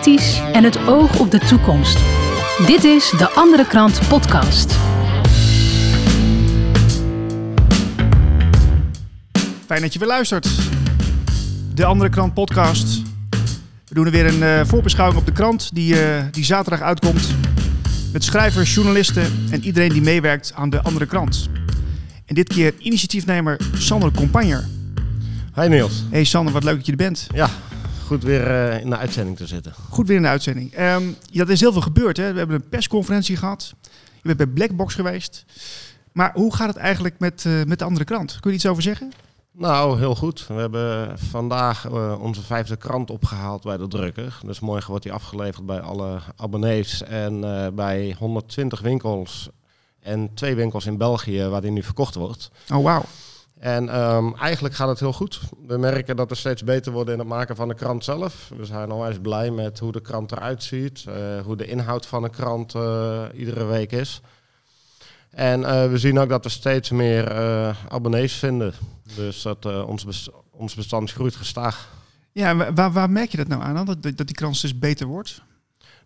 kritisch en het oog op de toekomst. Dit is de Andere Krant Podcast. Fijn dat je weer luistert. De Andere Krant Podcast. We doen er weer een uh, voorbeschouwing op de krant die, uh, die zaterdag uitkomt. Met schrijvers, journalisten en iedereen die meewerkt aan de Andere Krant. En dit keer initiatiefnemer Sander Compagner. Hi Niels. Hey Sander, wat leuk dat je er bent. Ja, goed weer uh, in de uitzending te zitten. Goed weer in de uitzending. Um, ja, er is heel veel gebeurd. Hè? We hebben een persconferentie gehad. Je bent bij Blackbox geweest. Maar hoe gaat het eigenlijk met, uh, met de andere krant? Kun je iets over zeggen? Nou, heel goed. We hebben vandaag uh, onze vijfde krant opgehaald bij de drukker. Dus morgen wordt die afgeleverd bij alle abonnees en bij 120 winkels en twee winkels in België waar die nu verkocht wordt. Oh, wauw. En um, eigenlijk gaat het heel goed. We merken dat we steeds beter worden in het maken van de krant zelf. We zijn onwijs blij met hoe de krant eruit ziet, uh, hoe de inhoud van de krant uh, iedere week is. En uh, we zien ook dat we steeds meer abonnees vinden. Dus dat ons, ons bestand groeit gestaag. Ja, waar, waar merk je dat nou aan, dat, dat die krant steeds beter wordt?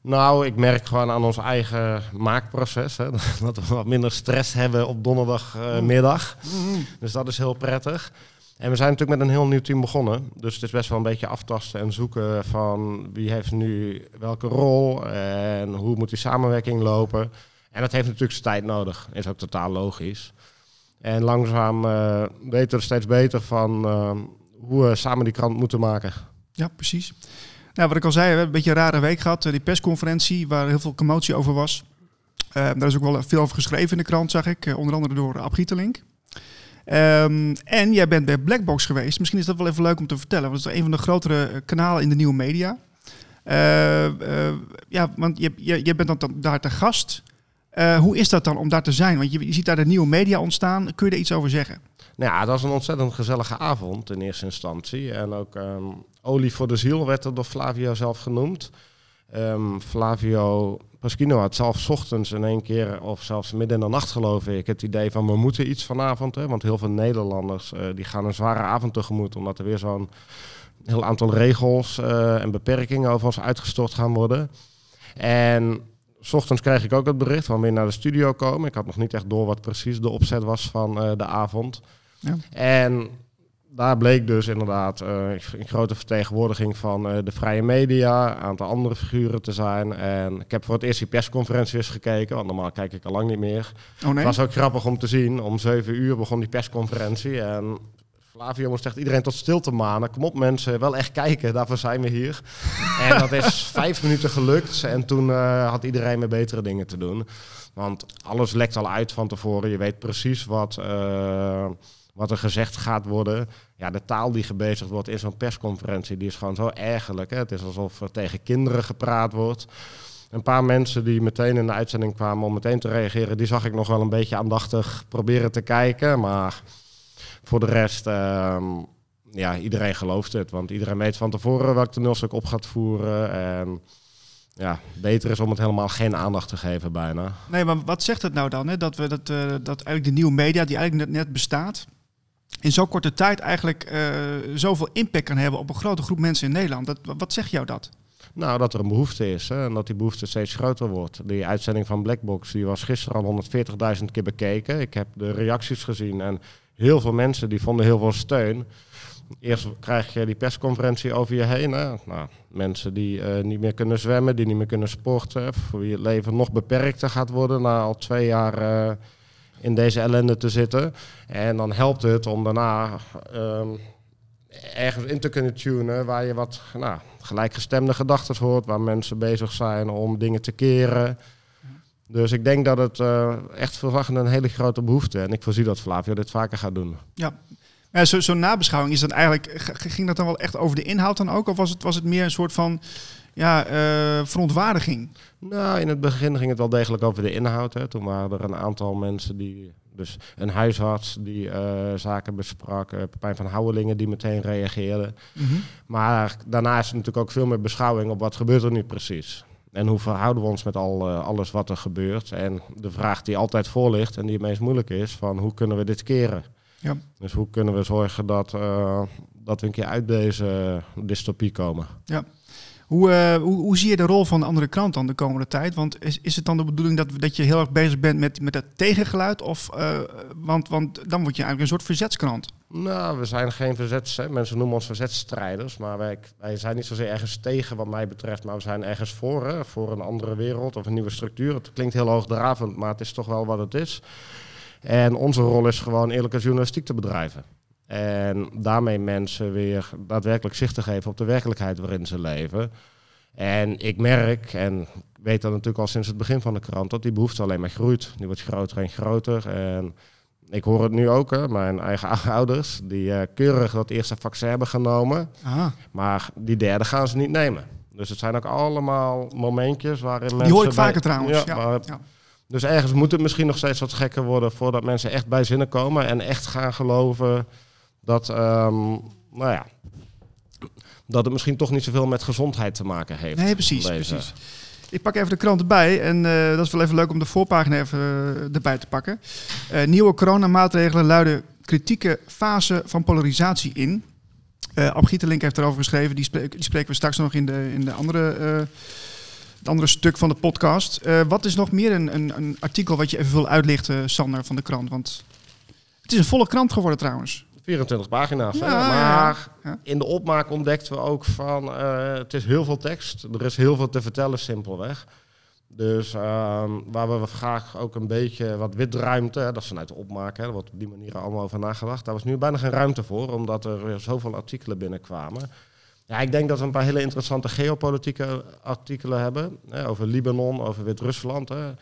Nou, ik merk gewoon aan ons eigen maakproces. Hè, dat we wat minder stress hebben op donderdagmiddag. Mm. Dus dat is heel prettig. En we zijn natuurlijk met een heel nieuw team begonnen. Dus het is best wel een beetje aftasten en zoeken van wie heeft nu welke rol en hoe moet die samenwerking lopen. En dat heeft natuurlijk zijn tijd nodig. Is ook totaal logisch. En langzaam uh, weten we steeds beter van uh, hoe we samen die krant moeten maken. Ja, precies. Nou, wat ik al zei, we hebben een beetje een rare week gehad. Die persconferentie waar heel veel commotie over was. Uh, daar is ook wel veel over geschreven in de krant, zag ik. Uh, onder andere door Ab Gietelink. Um, en jij bent bij Blackbox geweest. Misschien is dat wel even leuk om te vertellen. Want het is een van de grotere kanalen in de nieuwe media. Uh, ja, want je, je, je bent dan daar te gast. hoe is dat dan om daar te zijn? Want je, ziet daar de nieuwe media ontstaan. Kun je daar iets over zeggen? Nou ja, dat was een ontzettend gezellige avond in eerste instantie. En ook um, olie voor de ziel werd er door Flavio zelf genoemd. Um, Flavio Paschino had zelf ochtends in één keer, of zelfs midden in de nacht geloof ik, het idee van we moeten iets vanavond. Hè, want heel veel Nederlanders uh, die gaan een zware avond tegemoet, omdat er weer zo'n heel aantal regels uh, en beperkingen over ons uitgestort gaan worden. En S ochtends kreeg ik ook het bericht van weer naar de studio komen. Ik had nog niet echt door wat precies de opzet was van uh, de avond. Ja. En daar bleek dus inderdaad uh, een grote vertegenwoordiging van uh, de vrije media, een aantal andere figuren te zijn. En ik heb voor het eerst die persconferentie eens gekeken, want normaal kijk ik al lang niet meer. Oh nee? Het was ook grappig om te zien. Om zeven uur begon die persconferentie en Flavio moest echt iedereen tot stil te manen. Kom op mensen, wel echt kijken, daarvoor zijn we hier. en dat is vijf minuten gelukt en toen uh, had iedereen met betere dingen te doen. Want alles lekt al uit van tevoren. Je weet precies wat, uh, wat er gezegd gaat worden. Ja, de taal die gebezigd wordt in zo'n persconferentie, die is gewoon zo ergerlijk. Hè? Het is alsof er tegen kinderen gepraat wordt. Een paar mensen die meteen in de uitzending kwamen om meteen te reageren, die zag ik nog wel een beetje aandachtig proberen te kijken. Maar voor de rest, uh, ja, iedereen gelooft het. Want iedereen weet van tevoren welk toneelstuk op gaat voeren. En ja, beter is om het helemaal geen aandacht te geven bijna. Nee, maar wat zegt het nou dan? Hè? Dat, we, dat, uh, dat eigenlijk de nieuwe media, die eigenlijk net bestaat, in zo'n korte tijd eigenlijk uh, zoveel impact kan hebben op een grote groep mensen in Nederland. Dat, wat zegt jou dat? Nou, dat er een behoefte is hè, en dat die behoefte steeds groter wordt. Die uitzending van Blackbox die was gisteren al 140.000 keer bekeken. Ik heb de reacties gezien en heel veel mensen die vonden heel veel steun. Eerst krijg je die persconferentie over je heen. Nou, mensen die uh, niet meer kunnen zwemmen, die niet meer kunnen sporten. Voor wie het leven nog beperkter gaat worden na al twee jaar uh, in deze ellende te zitten. En dan helpt het om daarna um, ergens in te kunnen tunen waar je wat nou, gelijkgestemde gedachten hoort. Waar mensen bezig zijn om dingen te keren. Dus ik denk dat het uh, echt verwachten een hele grote behoefte. En ik voorzie dat Flavio dit vaker gaat doen. Ja, ja Zo'n zo nabeschouwing, is dat eigenlijk, ging dat dan wel echt over de inhoud dan ook? Of was het, was het meer een soort van ja, uh, verontwaardiging? Nou, in het begin ging het wel degelijk over de inhoud. Hè. Toen waren er een aantal mensen die, dus een huisarts die uh, zaken besprak, uh, Pepijn van Houwelingen die meteen reageerde. Mm -hmm. Maar daarna is er natuurlijk ook veel meer beschouwing op wat gebeurt er nu precies. En hoe verhouden we ons met al, uh, alles wat er gebeurt? En de vraag die altijd voor ligt en die het meest moeilijk is, van hoe kunnen we dit keren? Ja. Dus hoe kunnen we zorgen dat, dat we een keer uit deze dystopie komen? Ja. Hoe, eh, hoe, hoe zie je de rol van de andere krant dan de komende tijd? Want is, is het dan de bedoeling dat, dat je heel erg bezig bent met, met het tegengeluid? Of, eh, want, want dan word je eigenlijk een soort verzetskrant. Nou, we zijn geen verzets. Hè. Mensen noemen ons verzetstrijders. Maar wij, wij zijn niet zozeer ergens tegen wat mij betreft. Maar we zijn ergens voor. Voor een andere wereld of een nieuwe structuur. Het klinkt heel hoogdravend, maar het is toch wel wat het is. En onze rol is gewoon eerlijke journalistiek te bedrijven. En daarmee mensen weer daadwerkelijk zicht te geven op de werkelijkheid waarin ze leven. En ik merk, en weet dat natuurlijk al sinds het begin van de krant, dat die behoefte alleen maar groeit. Die wordt groter en groter. En ik hoor het nu ook, hè, mijn eigen ouders, die uh, keurig dat eerste vaccin hebben genomen. Aha. Maar die derde gaan ze niet nemen. Dus het zijn ook allemaal momentjes waarin mensen... Die hoor ik bij- vaker trouwens. Ja, Ja, maar- ja. dus ergens moet het misschien nog steeds wat gekker worden voordat mensen echt bij zinnen komen en echt gaan geloven dat, ehm, nou ja, dat het misschien toch niet zoveel met gezondheid te maken heeft. Nee, precies, precies. Ik pak even de krant erbij en eh, dat is wel even leuk om de voorpagina even eh, erbij te pakken. Eh, nieuwe coronamaatregelen luiden kritieke fase van polarisatie in. Eh Ab Gieterlink heeft erover geschreven, die, spreek- die spreken we straks nog in de, in de andere, het andere stuk van de podcast. Wat is nog meer een, een, een artikel wat je even wil uitlichten, Sander, van de krant? Want het is een volle krant geworden trouwens. 24 pagina's. hè. Maar ja. in de opmaak ontdekten we ook van eh, het is heel veel tekst. Er is heel veel te vertellen simpelweg. Dus ehm, waar we graag ook een beetje wat witruimte, hè, dat is vanuit de opmaak, hè, wordt op die manier allemaal over nagedacht. Daar was nu bijna geen ruimte voor, omdat er zoveel artikelen binnenkwamen. Ja, ik denk dat we een paar hele interessante geopolitieke artikelen hebben. Hè, over Libanon, over Wit-Rusland. Nou,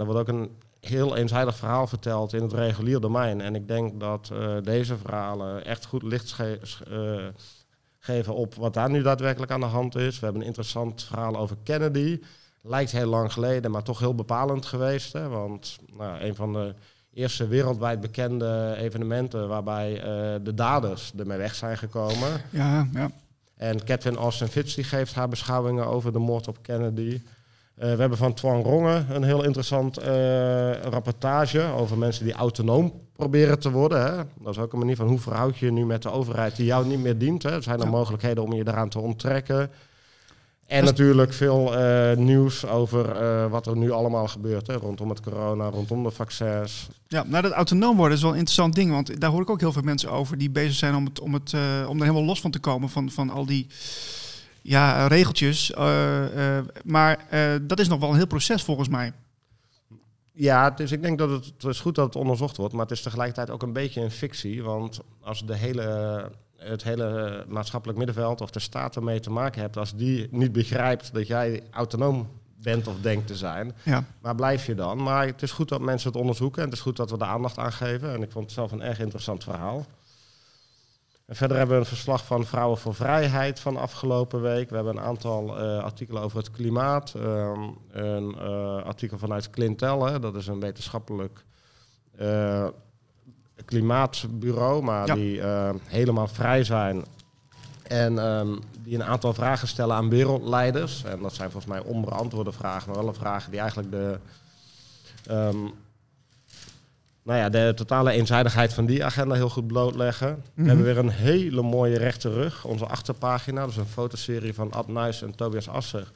er wordt ook een heel eenzijdig verhaal verteld in het regulier domein. En ik denk dat eh, deze verhalen echt goed licht eh, geven op wat daar nu daadwerkelijk aan de hand is. We hebben een interessant verhaal over Kennedy. Lijkt heel lang geleden, maar toch heel bepalend geweest. Hè? Want nou, een van de eerste wereldwijd bekende evenementen waarbij eh, de daders ermee weg zijn gekomen. Ja, ja. En Catherine Austin Fitz die geeft haar beschouwingen over de moord op Kennedy. Eh, we hebben van Twan Ronge een heel interessant eh, rapportage over mensen die autonoom proberen te worden. Hè. Dat is ook een manier van hoe verhoud je je nu met de overheid die jou niet meer dient. Hè. Zijn er Ja. mogelijkheden om je daaraan te onttrekken? En is- natuurlijk veel eh, nieuws over wat er nu allemaal gebeurt. Hè, rondom het corona, rondom de vaccins. Ja, nou dat autonoom worden is wel een interessant ding, want daar hoor ik ook heel veel mensen over die bezig zijn om, het, om, het, om er helemaal los van te komen van, van al die ja, regeltjes. Eh, eh, maar eh, dat is nog wel een heel proces volgens mij. Ja, dus ik denk dat het, het is goed dat het onderzocht wordt, maar het is tegelijkertijd ook een beetje een fictie. Want als de hele, het hele maatschappelijk middenveld of de staat ermee te maken hebt, als die niet begrijpt dat jij autonoom bent of denkt te zijn, Ja, waar blijf je dan? Maar het is goed dat mensen het onderzoeken en het is goed dat we er aandacht aan geven. En ik vond het zelf een erg interessant verhaal. En verder hebben we een verslag van Vrouwen voor Vrijheid van afgelopen week. We hebben een aantal eh, artikelen over het klimaat. Ehm, een eh, artikel vanuit Clintel, hè, dat is een wetenschappelijk eh, klimaatbureau, maar Ja. die eh, helemaal vrij zijn. En ehm, die een aantal vragen stellen aan wereldleiders. En dat zijn volgens mij onbeantwoorde vragen, maar wel een vragen die eigenlijk de, ehm, nou ja, de totale eenzijdigheid van die agenda heel goed blootleggen. We Mhm. hebben weer een hele mooie rechte rug, onze achterpagina. Dat is een fotoserie van Ad Nuis en Tobias Asser.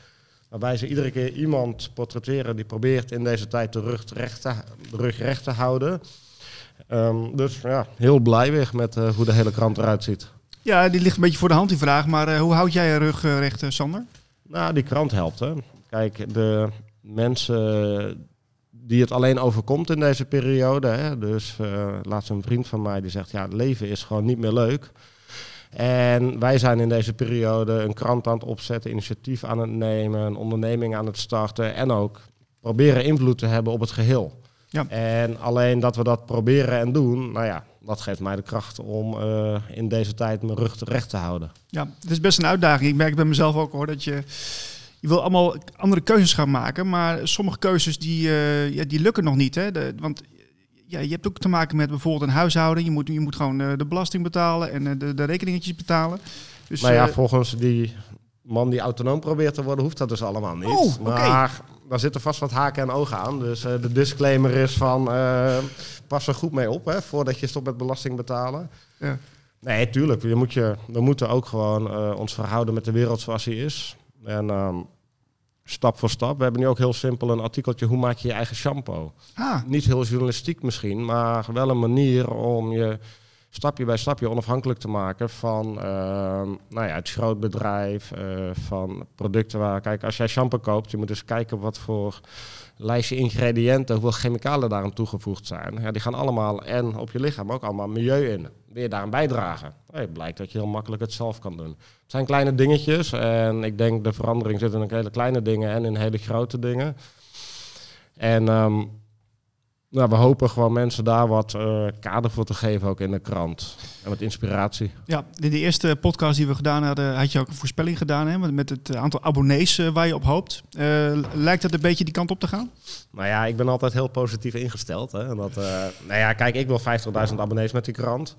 Waarbij ze iedere keer iemand portretteren die probeert in deze tijd de rug recht te, de rug recht te houden. Ehm, dus ja, heel blij weer met eh, hoe de hele krant eruit ziet. ja die ligt een beetje voor de hand die vraag, maar eh, hoe houd jij je rug eh, recht, Sander? Nou, die krant helpt. Hè. Kijk, de mensen die het alleen overkomt in deze periode. Hè, dus eh laatst een vriend van mij die zegt, ja, het leven is gewoon niet meer leuk. En wij zijn in deze periode een krant aan het opzetten, initiatief aan het nemen, een onderneming aan het starten en ook proberen invloed te hebben op het geheel. Ja. En alleen dat we dat proberen en doen, nou ja, dat geeft mij de kracht om eh, in deze tijd mijn rug recht te houden. Ja, het is best een uitdaging. Ik merk bij mezelf ook hoor dat je. Je wil allemaal andere keuzes gaan maken, maar sommige keuzes die, eh, ja, die lukken nog niet. Hè? De, want ja, je hebt ook te maken met bijvoorbeeld een huishouden. Je moet, je moet gewoon eh, de belasting betalen en eh, de, de rekeningetjes betalen. Dus, nou ja, volgens die man die autonoom probeert te worden, hoeft dat dus allemaal niet. Oh. Maar daar zitten vast wat haken en ogen aan. Dus de disclaimer is van pas er goed mee op hè, voordat je stopt met belasting betalen. Ja. Nee, tuurlijk. Je moet je, we moeten ook gewoon ons verhouden met de wereld zoals die is. En ehm, stap voor stap. We hebben nu ook heel simpel een artikeltje, hoe maak je je eigen shampoo? Ah, Niet heel journalistiek misschien, maar wel een manier om je stapje bij stapje onafhankelijk te maken van ehm, nou ja, het grootbedrijf, eh, van producten waar... Kijk, als jij shampoo koopt, je moet eens kijken wat voor lijstje ingrediënten, hoeveel chemicalen daaraan toegevoegd zijn. Ja, die gaan allemaal en op je lichaam ook allemaal milieu in. Wil je daaraan bijdragen? Het blijkt dat je heel makkelijk het zelf kan doen. Het zijn kleine dingetjes en ik denk de verandering zit in een hele kleine dingen en in hele grote dingen. En ehm, nou, we hopen gewoon mensen daar wat eh, kader voor te geven, ook in de krant. En wat inspiratie. ja, in de eerste podcast die we gedaan hadden, had je ook een voorspelling gedaan hè, met- het aantal abonnees eh, waar je op hoopt. Eh, lijkt dat een beetje die kant op te gaan? Nou ja, ik ben altijd heel positief ingesteld. Hè. En dat, eh, nou ja, kijk, ik wil 50.000 abonnees met die krant.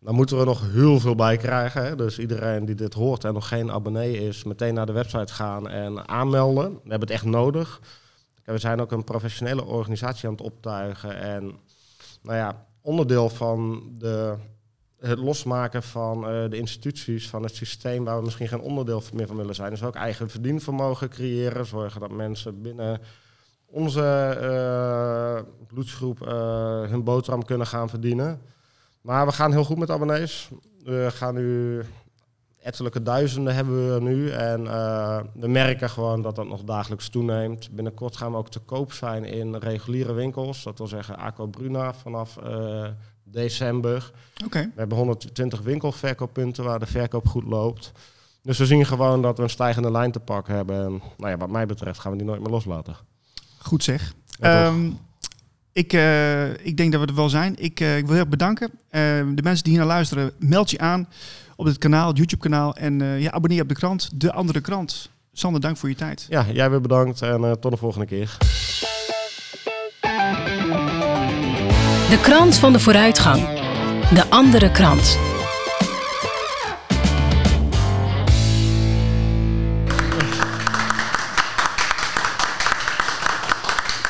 Dan moeten we nog heel veel bij krijgen. Dus iedereen die dit hoort en nog geen abonnee is, meteen naar de website gaan en aanmelden. We hebben het echt nodig. We zijn ook een professionele organisatie aan het optuigen. En nou ja, onderdeel van de, het losmaken van eh, de instituties, van het systeem waar we misschien geen onderdeel meer van willen zijn, is ook eigen verdienvermogen creëren. Zorgen dat mensen binnen onze eh, bloedsgroep eh, hun boterham kunnen gaan verdienen. Maar we gaan heel goed met abonnees. We gaan nu ettelijke duizenden hebben we nu. En eh, we merken gewoon dat dat nog dagelijks toeneemt. Binnenkort gaan we ook te koop zijn in reguliere winkels. Dat wil zeggen Aco Bruna vanaf eh, december. We hebben 120 winkelverkooppunten waar de verkoop goed loopt. Dus we zien gewoon dat we een stijgende lijn te pakken hebben. En nou ja, wat mij betreft gaan we die nooit meer loslaten. Goed zeg. Ja? Ik, eh, ik denk dat we er wel zijn. Ik, eh, ik wil heel erg bedanken. Ehm, de mensen die hier naar luisteren, meld je aan op dit kanaal, het YouTube-kanaal. En eh, ja, abonneer op de krant, De Andere Krant. Sander, dank voor je tijd. Ja, jij weer bedankt en eh, tot de volgende keer. De krant van de vooruitgang. De andere krant.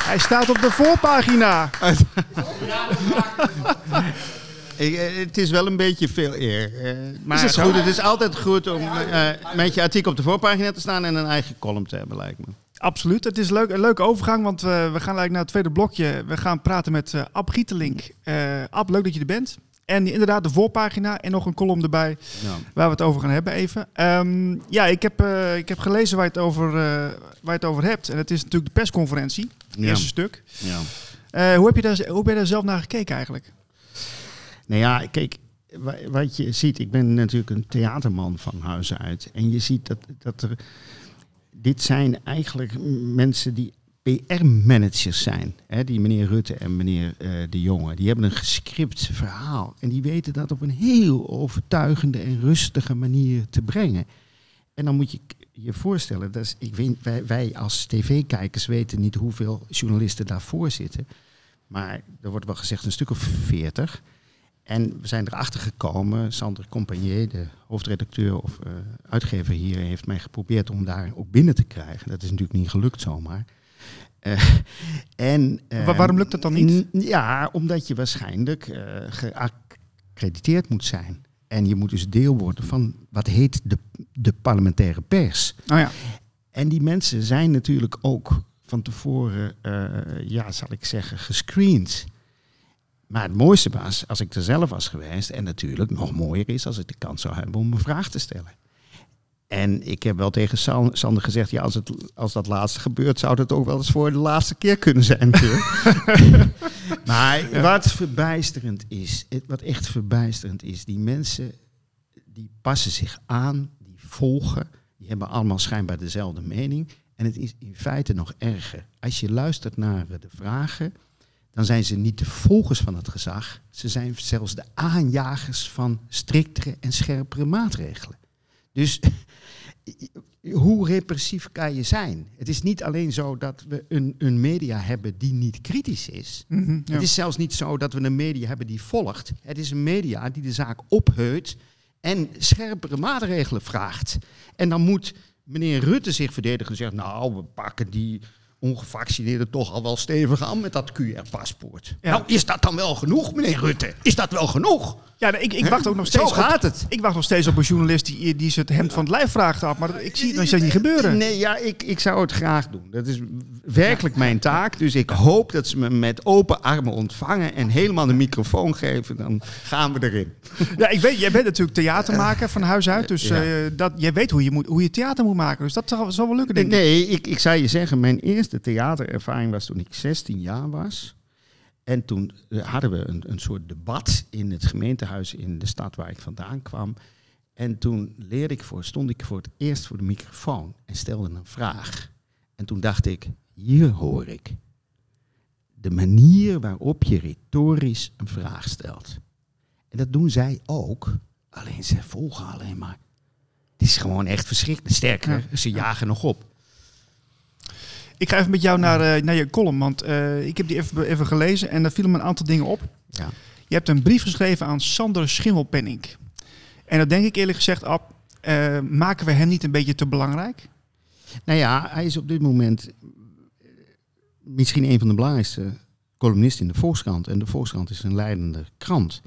Hij staat op de voorpagina. Ik, eh, het is wel een beetje veel eer. eh, maar Is het goed, het is altijd goed om eh, met je artikel op de voorpagina te staan en een eigen column te hebben, lijkt me. Absoluut. Het is leuk, een leuke overgang, want we gaan eigenlijk naar het tweede blokje. We gaan praten met eh Ab Gietelink. Ab, leuk dat je er bent. En inderdaad, de voorpagina en nog een column erbij Nou, waar we het over gaan hebben even. Ehm, ja, ik heb, ik heb gelezen waar je, het over, waar je het over hebt. En het is natuurlijk de persconferentie, Ja. Eerste stuk. ja. Eh, hoe, heb je daar, hoe ben je daar zelf naar gekeken eigenlijk? Nou ja, kijk, wa- wat je ziet, ik ben natuurlijk een theaterman van huis uit. En je ziet dat, dat er. Dit zijn eigenlijk mensen die PR-managers zijn. Hè, die meneer Rutte en meneer eh, De Jonge. Die hebben een gescript verhaal. En die weten dat op een heel overtuigende en rustige manier te brengen. En dan moet je je voorstellen, dat is, ik weet, wij, wij als tv-kijkers weten niet hoeveel journalisten daarvoor zitten. Maar er wordt wel gezegd een stuk of veertig. En we zijn erachter gekomen, Sander Compagnier, de hoofdredacteur of eh, uitgever hier, heeft mij geprobeerd om daar ook binnen te krijgen. Dat is natuurlijk niet gelukt zomaar. Eh, en, Wa- waarom lukt dat dan niet? n- Ja, omdat je waarschijnlijk eh, geaccrediteerd moet zijn. En je moet dus deel worden van wat heet de, de parlementaire pers. Nou ja, En die mensen zijn natuurlijk ook van tevoren, eh, ja, zal ik zeggen, gescreend. Maar het mooiste was, als ik er zelf was geweest, en natuurlijk nog mooier is als ik de kans zou hebben om een vraag te stellen. En ik heb wel tegen San- Sander gezegd, ja, als, het, als dat laatste gebeurt, zou dat ook wel eens voor de laatste keer kunnen zijn. maar wat verbijsterend is, het- wat echt verbijsterend is, die mensen die passen zich aan, die volgen, die hebben allemaal schijnbaar dezelfde mening. En het is in feite nog erger. Als je luistert naar de vragen, dan zijn ze niet de volgers van het gezag. Ze zijn zelfs de aanjagers van striktere en scherpere maatregelen. Dus hoe repressief kan je zijn? Het is niet alleen zo dat we een, een media hebben die niet kritisch is. Mhm, ja. Het is zelfs niet zo dat we een media hebben die volgt. Het is een media die de zaak opheut en scherpere maatregelen vraagt. En dan moet meneer Rutte zich verdedigen en zeggen... nou, we pakken die ongevaccineerden toch al wel stevig aan met dat QR-paspoort. Ja. Nou, is dat dan wel genoeg, meneer Rutte? Is dat wel genoeg? Ja, nee, ik, ik wacht ook nog Zo steeds op, gaat het. ik wacht nog steeds op een journalist die, die ze het hemd van het lijf vraagt af. Maar ik zie het nog steeds niet gebeuren. Nee, ja, ik, ik zou het graag doen. Dat is werkelijk mijn taak. Dus ik hoop dat ze me met open armen ontvangen en helemaal de microfoon geven. Dan gaan we erin. Ja, ik weet, jij bent natuurlijk theatermaker van huis uit. Dus Ja. eh, dat, jij weet hoe je, moet, hoe je theater moet maken. Dus dat zal, zal wel lukken, denk ik. Nee, ik, ik zou je zeggen, mijn eerste theaterervaring was toen ik 16 jaar was. En toen eh, hadden we een, een soort debat in het gemeentehuis in de stad waar ik vandaan kwam. En toen leerde ik voor, stond ik voor het eerst voor de microfoon en stelde een vraag. En toen dacht ik, hier hoor ik de manier waarop je retorisch een vraag stelt. En dat doen zij ook, alleen ze volgen alleen maar. Het is gewoon echt verschrikkelijk. Sterker, ze jagen nog op. Ik ga even met jou naar, eh, naar je column, want eh, ik heb die even, even gelezen en daar vielen me een aantal dingen op. Ja. Je hebt een brief geschreven aan Sander Schimmelpenning. En dat denk ik eerlijk gezegd, Ab, eh, maken we hem niet een beetje te belangrijk? Nou ja, hij is op dit moment misschien een van de belangrijkste columnisten in de Volkskrant. En de Volkskrant is een leidende krant.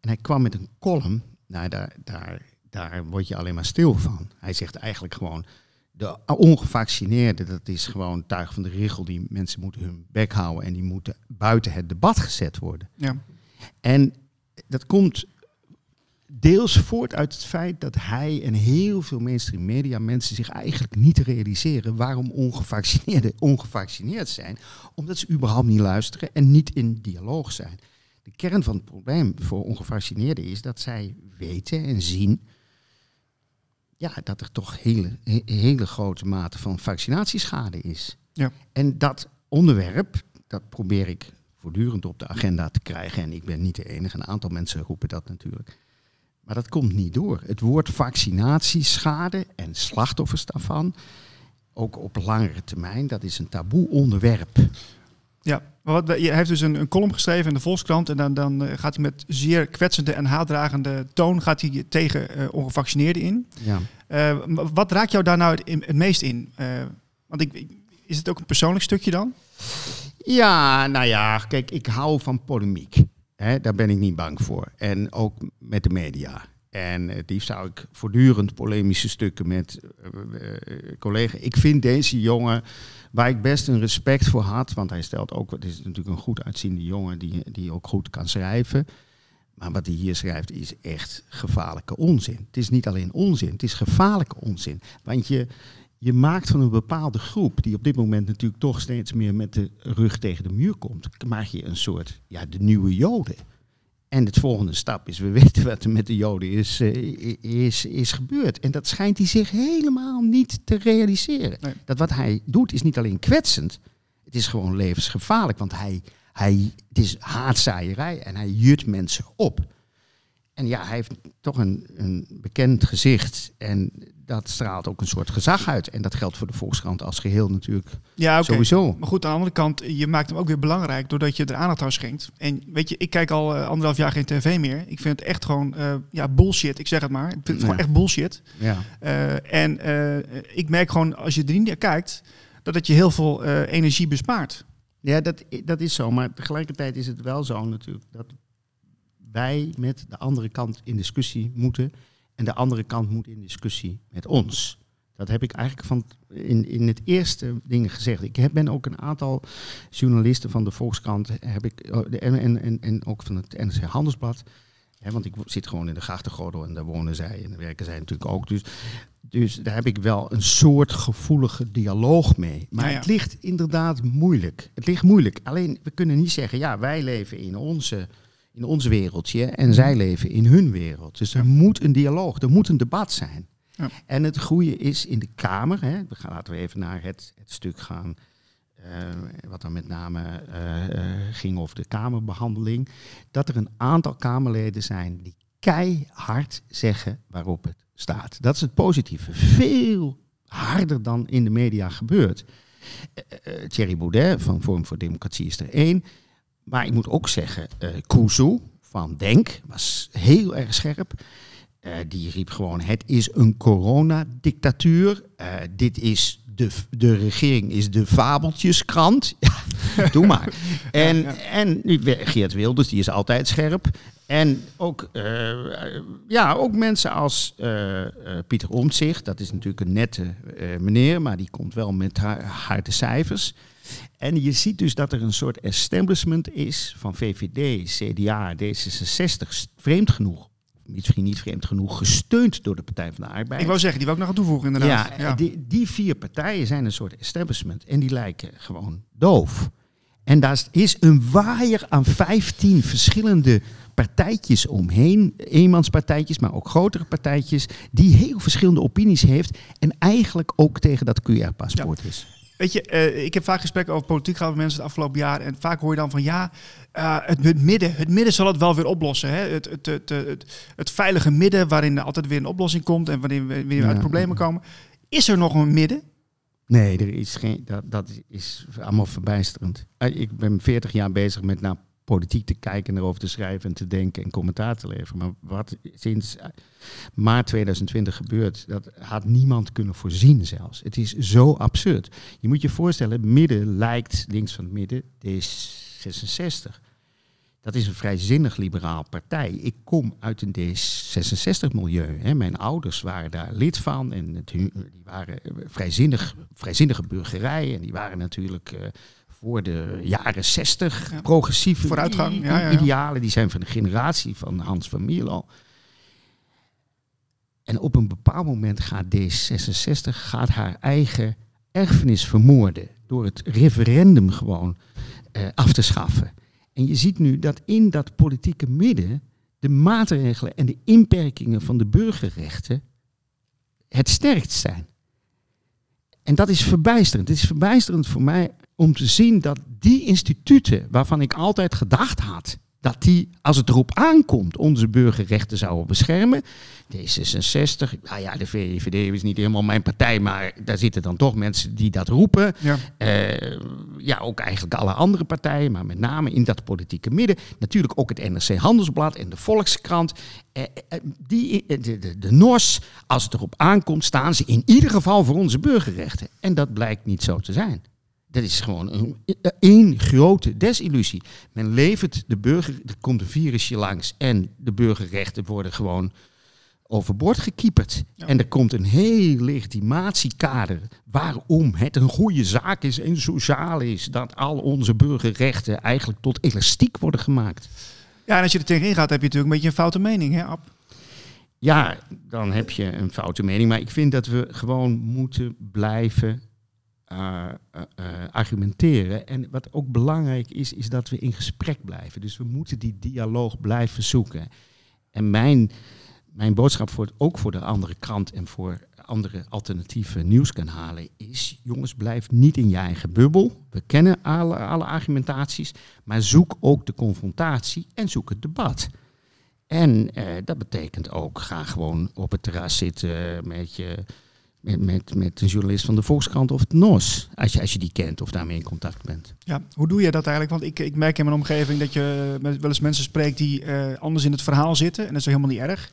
En hij kwam met een column, nou daar, daar, daar word je alleen maar stil van. Hij zegt eigenlijk gewoon, de ongevaccineerden, dat is gewoon tuig van de richel. Die mensen moeten hun bek houden en die moeten buiten het debat gezet worden. Ja. En dat komt deels voort uit het feit dat hij en heel veel mainstream media mensen zich eigenlijk niet realiseren waarom ongevaccineerden ongevaccineerd zijn. Omdat ze überhaupt niet luisteren en niet in dialoog zijn. De kern van het probleem voor ongevaccineerden is dat zij weten en zien ja, dat er toch hele, he- hele grote mate van vaccinatieschade is. Ja. En dat onderwerp, dat probeer ik voortdurend op de agenda te krijgen. En ik ben niet de enige, een aantal mensen roepen dat natuurlijk. Maar dat komt niet door. Het woord vaccinatieschade en slachtoffers daarvan, ook op langere termijn, dat is een taboe onderwerp. Ja, wat, hij heeft dus een, een column geschreven in de Volkskrant. En dan, dan eh, gaat hij met zeer kwetsende en haatdragende toon gaat hij tegen eh, ongevaccineerden in. Ja. Eh, wat raakt jou daar nou het, het meest in? Want ik, is het ook een persoonlijk stukje dan? Ja, nou ja, kijk, ik hou van polemiek. Hè, daar ben ik niet bang voor. En ook met de media. En het liefst zou ik voortdurend polemische stukken met collega's. Ik vind deze jongen, waar ik best een respect voor had, want hij stelt ook, het is natuurlijk een goed uitziende jongen die, die ook goed kan schrijven. Maar wat hij hier schrijft is echt gevaarlijke onzin. Het is niet alleen onzin, het is gevaarlijke onzin. Want je, je maakt van een bepaalde groep, die op dit moment natuurlijk toch steeds meer met de rug tegen de muur komt, maak je een soort, ja, de nieuwe Joden. En het volgende stap is, we weten wat er met de Joden is, eh, is, is gebeurd. En dat schijnt hij zich helemaal niet te realiseren. Nee. Dat wat hij doet is niet alleen kwetsend, het is gewoon levensgevaarlijk. Want hij, hij, het is haatzaaierij en hij jut mensen op. En ja, hij heeft toch een, een bekend gezicht en dat straalt ook een soort gezag uit. En dat geldt voor de Volkskrant als geheel natuurlijk Ja, sowieso. Maar goed, aan de andere kant, je maakt hem ook weer belangrijk doordat je er aandacht aan schenkt. En weet je, ik kijk al eh, anderhalf jaar geen tv meer. Ik vind het echt gewoon eh, ja, bullshit. Ik zeg het maar. Ik vind het gewoon echt bullshit. Ja. Eh, en ik merk gewoon, als je er niet naar kijkt, dat het je heel veel energie bespaart. Ja, dat, dat is zo. Maar tegelijkertijd is het wel zo natuurlijk dat wij met de andere kant in discussie moeten. En de andere kant moet in discussie met ons. Dat heb ik eigenlijk van in, in het eerste ding gezegd. Ik heb, ben ook een aantal journalisten van de Volkskrant heb ik, oh, en, en, en, ook van het NRC Handelsblad. Hè, want ik zit gewoon in de grachtengordel en daar wonen zij en daar werken zij natuurlijk ook. Dus, dus daar heb ik wel een soort gevoelige dialoog mee. Maar Ja, ja. het ligt inderdaad moeilijk. Het ligt moeilijk. Alleen we kunnen niet zeggen, ja, wij leven in onze, in ons wereldje en zij leven in hun wereld. Dus er moet een dialoog, er moet een debat zijn. Ja. En het goede is in de Kamer, hè, we gaan, laten we even naar het, het stuk gaan, eh, wat dan met name eh, eh, ging over de Kamerbehandeling, dat er een aantal Kamerleden zijn die keihard zeggen waarop het staat. Dat is het positieve. Veel harder dan in de media gebeurt. Thierry Baudet van Forum voor Democratie is er één. Maar ik moet ook zeggen, Kuzu van Denk was heel erg scherp. Eh, die riep gewoon, het is een coronadictatuur. Eh dit is de, de regering is de fabeltjeskrant. Ja, doe maar. En, en nu, Geert Wilders, die is altijd scherp. En ook, eh, ja, ook mensen als eh, eh, Pieter Omtzigt, dat is natuurlijk een nette meneer, maar die komt wel met ha- harde cijfers. En je ziet dus dat er een soort establishment is van VVD, CDA, D66, vreemd genoeg, misschien niet vreemd genoeg, gesteund door de Partij van de Arbeid. Ik wou zeggen, die wil ik nog aan toevoegen inderdaad. Ja, Die, die vier partijen zijn een soort establishment en die lijken gewoon doof. En daar is een waaier aan 15 verschillende partijtjes omheen, eenmanspartijtjes, maar ook grotere partijtjes, die heel verschillende opinies heeft en eigenlijk ook tegen dat QR-paspoort is. Weet je, eh, ik heb vaak gesprekken over politiek gehad met mensen het afgelopen jaar. En vaak hoor je dan van ja, eh, het, het midden. Het midden zal het wel weer oplossen. Hè? Het, het, het, het, het veilige midden waarin er altijd weer een oplossing komt en waarin we weer uit problemen komen. Is er nog een midden? Nee, er is geen, dat, dat is allemaal verbijsterend. Eh, Ik ben 40 jaar bezig met naar politiek te kijken, erover te schrijven en te denken en commentaar te leveren. Maar wat sinds eh, maart 2020 gebeurt, dat had niemand kunnen voorzien zelfs. Het is zo absurd. Je moet je voorstellen, midden lijkt, links van het midden, D66. Dat is een vrijzinnig liberaal partij. Ik kom uit een D66-milieu. Hè. Mijn ouders waren daar lid van en het, die waren vrijzinnig, vrijzinnige burgerij. En die waren natuurlijk eh, voor de jaren 60 Ja. progressieve Vooruitgang, ja, ja. idealen. Die zijn van de generatie van Hans van Mierlo. En op een bepaald moment gaat D66 gaat haar eigen erfenis vermoorden. Door het referendum gewoon eh, af te schaffen. En je ziet nu dat in dat politieke midden de maatregelen en de inperkingen van de burgerrechten het sterkst zijn. En dat is verbijsterend. Het is verbijsterend voor mij om te zien dat die instituten waarvan ik altijd gedacht had dat die, als het erop aankomt, onze burgerrechten zouden beschermen. D66, nou ja, de VVD is niet helemaal mijn partij, maar daar zitten dan toch mensen die dat roepen. Ja. Eh, ja, ook eigenlijk alle andere partijen, maar met name in dat politieke midden. Natuurlijk ook het NRC Handelsblad en de Volkskrant. Eh, eh, die, de, de, de NOS, als het erop aankomt, staan ze in ieder geval voor onze burgerrechten. En dat blijkt niet zo te zijn. Dat is gewoon een, één grote desillusie. Men levert de burger, er komt een virusje langs en de burgerrechten worden gewoon overboord gekieperd. Ja. En er komt een heel legitimatiekader waarom het een goede zaak is en sociaal is dat al onze burgerrechten eigenlijk tot elastiek worden gemaakt. ja, en als je er tegenin gaat, heb je natuurlijk een beetje een foute mening, hè, Ab? Ja, dan heb je een foute mening. Maar ik vind dat we gewoon moeten blijven eh, eh, eh, argumenteren. En wat ook belangrijk is, is dat we in gesprek blijven. Dus we moeten die dialoog blijven zoeken. En mijn, mijn boodschap voor, ook voor de andere krant en voor andere alternatieve nieuwskanalen is... jongens, blijf niet in je eigen bubbel. We kennen alle, alle argumentaties. Maar zoek ook de confrontatie en zoek het debat. En eh, dat betekent ook, ga gewoon op het terras zitten met, je, met, met, met een journalist van de Volkskrant of het NOS. Als je, als je die kent of daarmee in contact bent. Ja, hoe doe je dat eigenlijk? Want ik, ik merk in mijn omgeving dat je met wel eens mensen spreekt die eh, anders in het verhaal zitten. En dat is helemaal niet erg.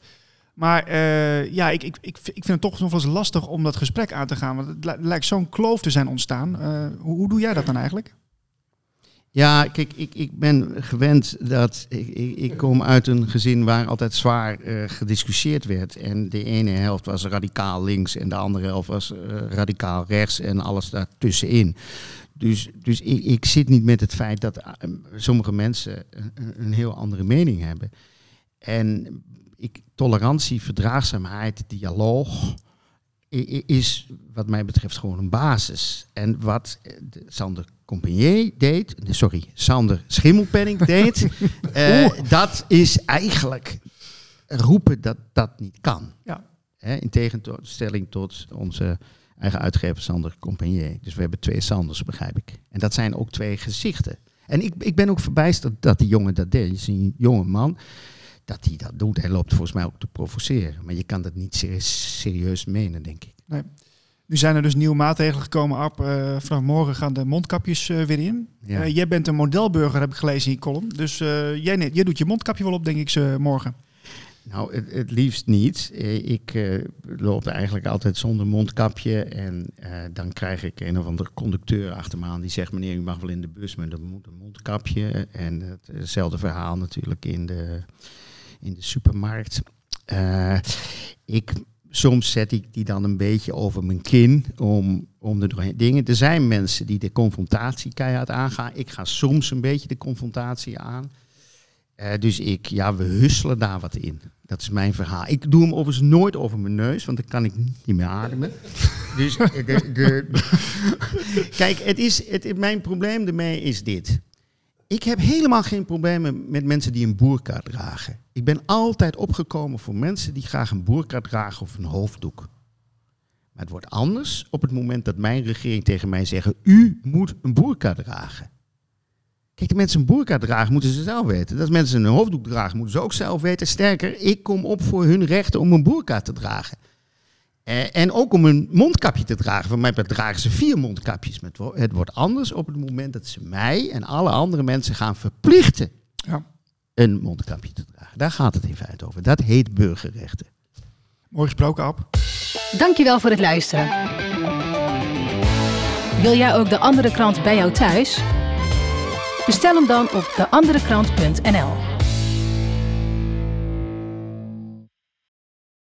Maar eh, ja, ik, ik, ik, ik vind het toch nog wel eens lastig om dat gesprek aan te gaan. Want het li- lijkt zo'n kloof te zijn ontstaan. Eh, hoe, hoe doe jij dat dan eigenlijk? Ja, kijk, ik, ik ben gewend dat. Ik, ik, kom uit een gezin waar altijd zwaar eh, gediscussieerd werd. En de ene helft was radicaal links en de andere helft was eh, radicaal rechts en alles daartussenin. Dus, dus ik, ik zit niet met het feit dat eh, sommige mensen een, een heel andere mening hebben. En ik, tolerantie, verdraagzaamheid, dialoog is wat mij betreft gewoon een basis. En wat eh, de- Sander Compagnie deed, sorry, Sander Schimmelpenning deed, eh, dat is eigenlijk roepen dat dat niet kan. Ja. Hè, in tegenstelling tot onze eigen uitgever Sander Compagnie. Dus we hebben twee Sanders, begrijp ik. En dat zijn ook twee gezichten. En ik, ik ben ook verbijsterd dat die jongen dat deed. Het is een jonge man dat hij dat doet. Hij loopt volgens mij ook te provoceren. Maar je kan dat niet ser- serieus menen, denk ik. Nu zijn er dus nieuwe maatregelen gekomen, Ab. Eh, vanaf morgen gaan de mondkapjes eh, weer in. Ja. Eh, jij bent een modelburger, heb ik gelezen in je column. Dus jij, jij doet je mondkapje wel op, denk ik, ze morgen. Nou, het, het liefst niet. Ik eh, loop eigenlijk altijd zonder mondkapje. En dan krijg ik een of andere conducteur achter me aan die zegt: Meneer, u mag wel in de bus, maar dan moet een mondkapje. En het- hetzelfde verhaal natuurlijk in de, in de supermarkt. Eh, ik, soms zet ik die dan een beetje over mijn kin om, om er doorheen dingen. Er zijn mensen die de confrontatie keihard aangaan. Ik ga soms een beetje de confrontatie aan. Eh, dus ik, ja, we husselen daar wat in. Dat is mijn verhaal. Ik doe hem overigens nooit over mijn neus, want dan kan ik niet meer ademen. dus de, de, kijk, het is, het, mijn probleem ermee is dit. Ik heb helemaal geen problemen met mensen die een boerka dragen. Ik ben altijd opgekomen voor mensen die graag een boerka dragen of een hoofddoek. Maar het wordt anders op het moment dat mijn regering tegen mij zegt: U moet een boerka dragen. Kijk, de mensen een boerka dragen, moeten ze zelf weten. Dat mensen een hoofddoek dragen, moeten ze ook zelf weten. Sterker, ik kom op voor hun rechten om een boerka te dragen. Eh, en ook om een mondkapje te dragen. Van mij dragen ze vier mondkapjes. Het wordt anders op het moment dat ze mij en alle andere mensen gaan verplichten Ja. een mondkapje te dragen. Daar gaat het in feite over. Dat heet burgerrechten. Mooi gesproken, Ab. Dankjewel voor het luisteren. Wil jij ook de andere krant bij jou thuis? Bestel hem dan op deanderekrant.nl.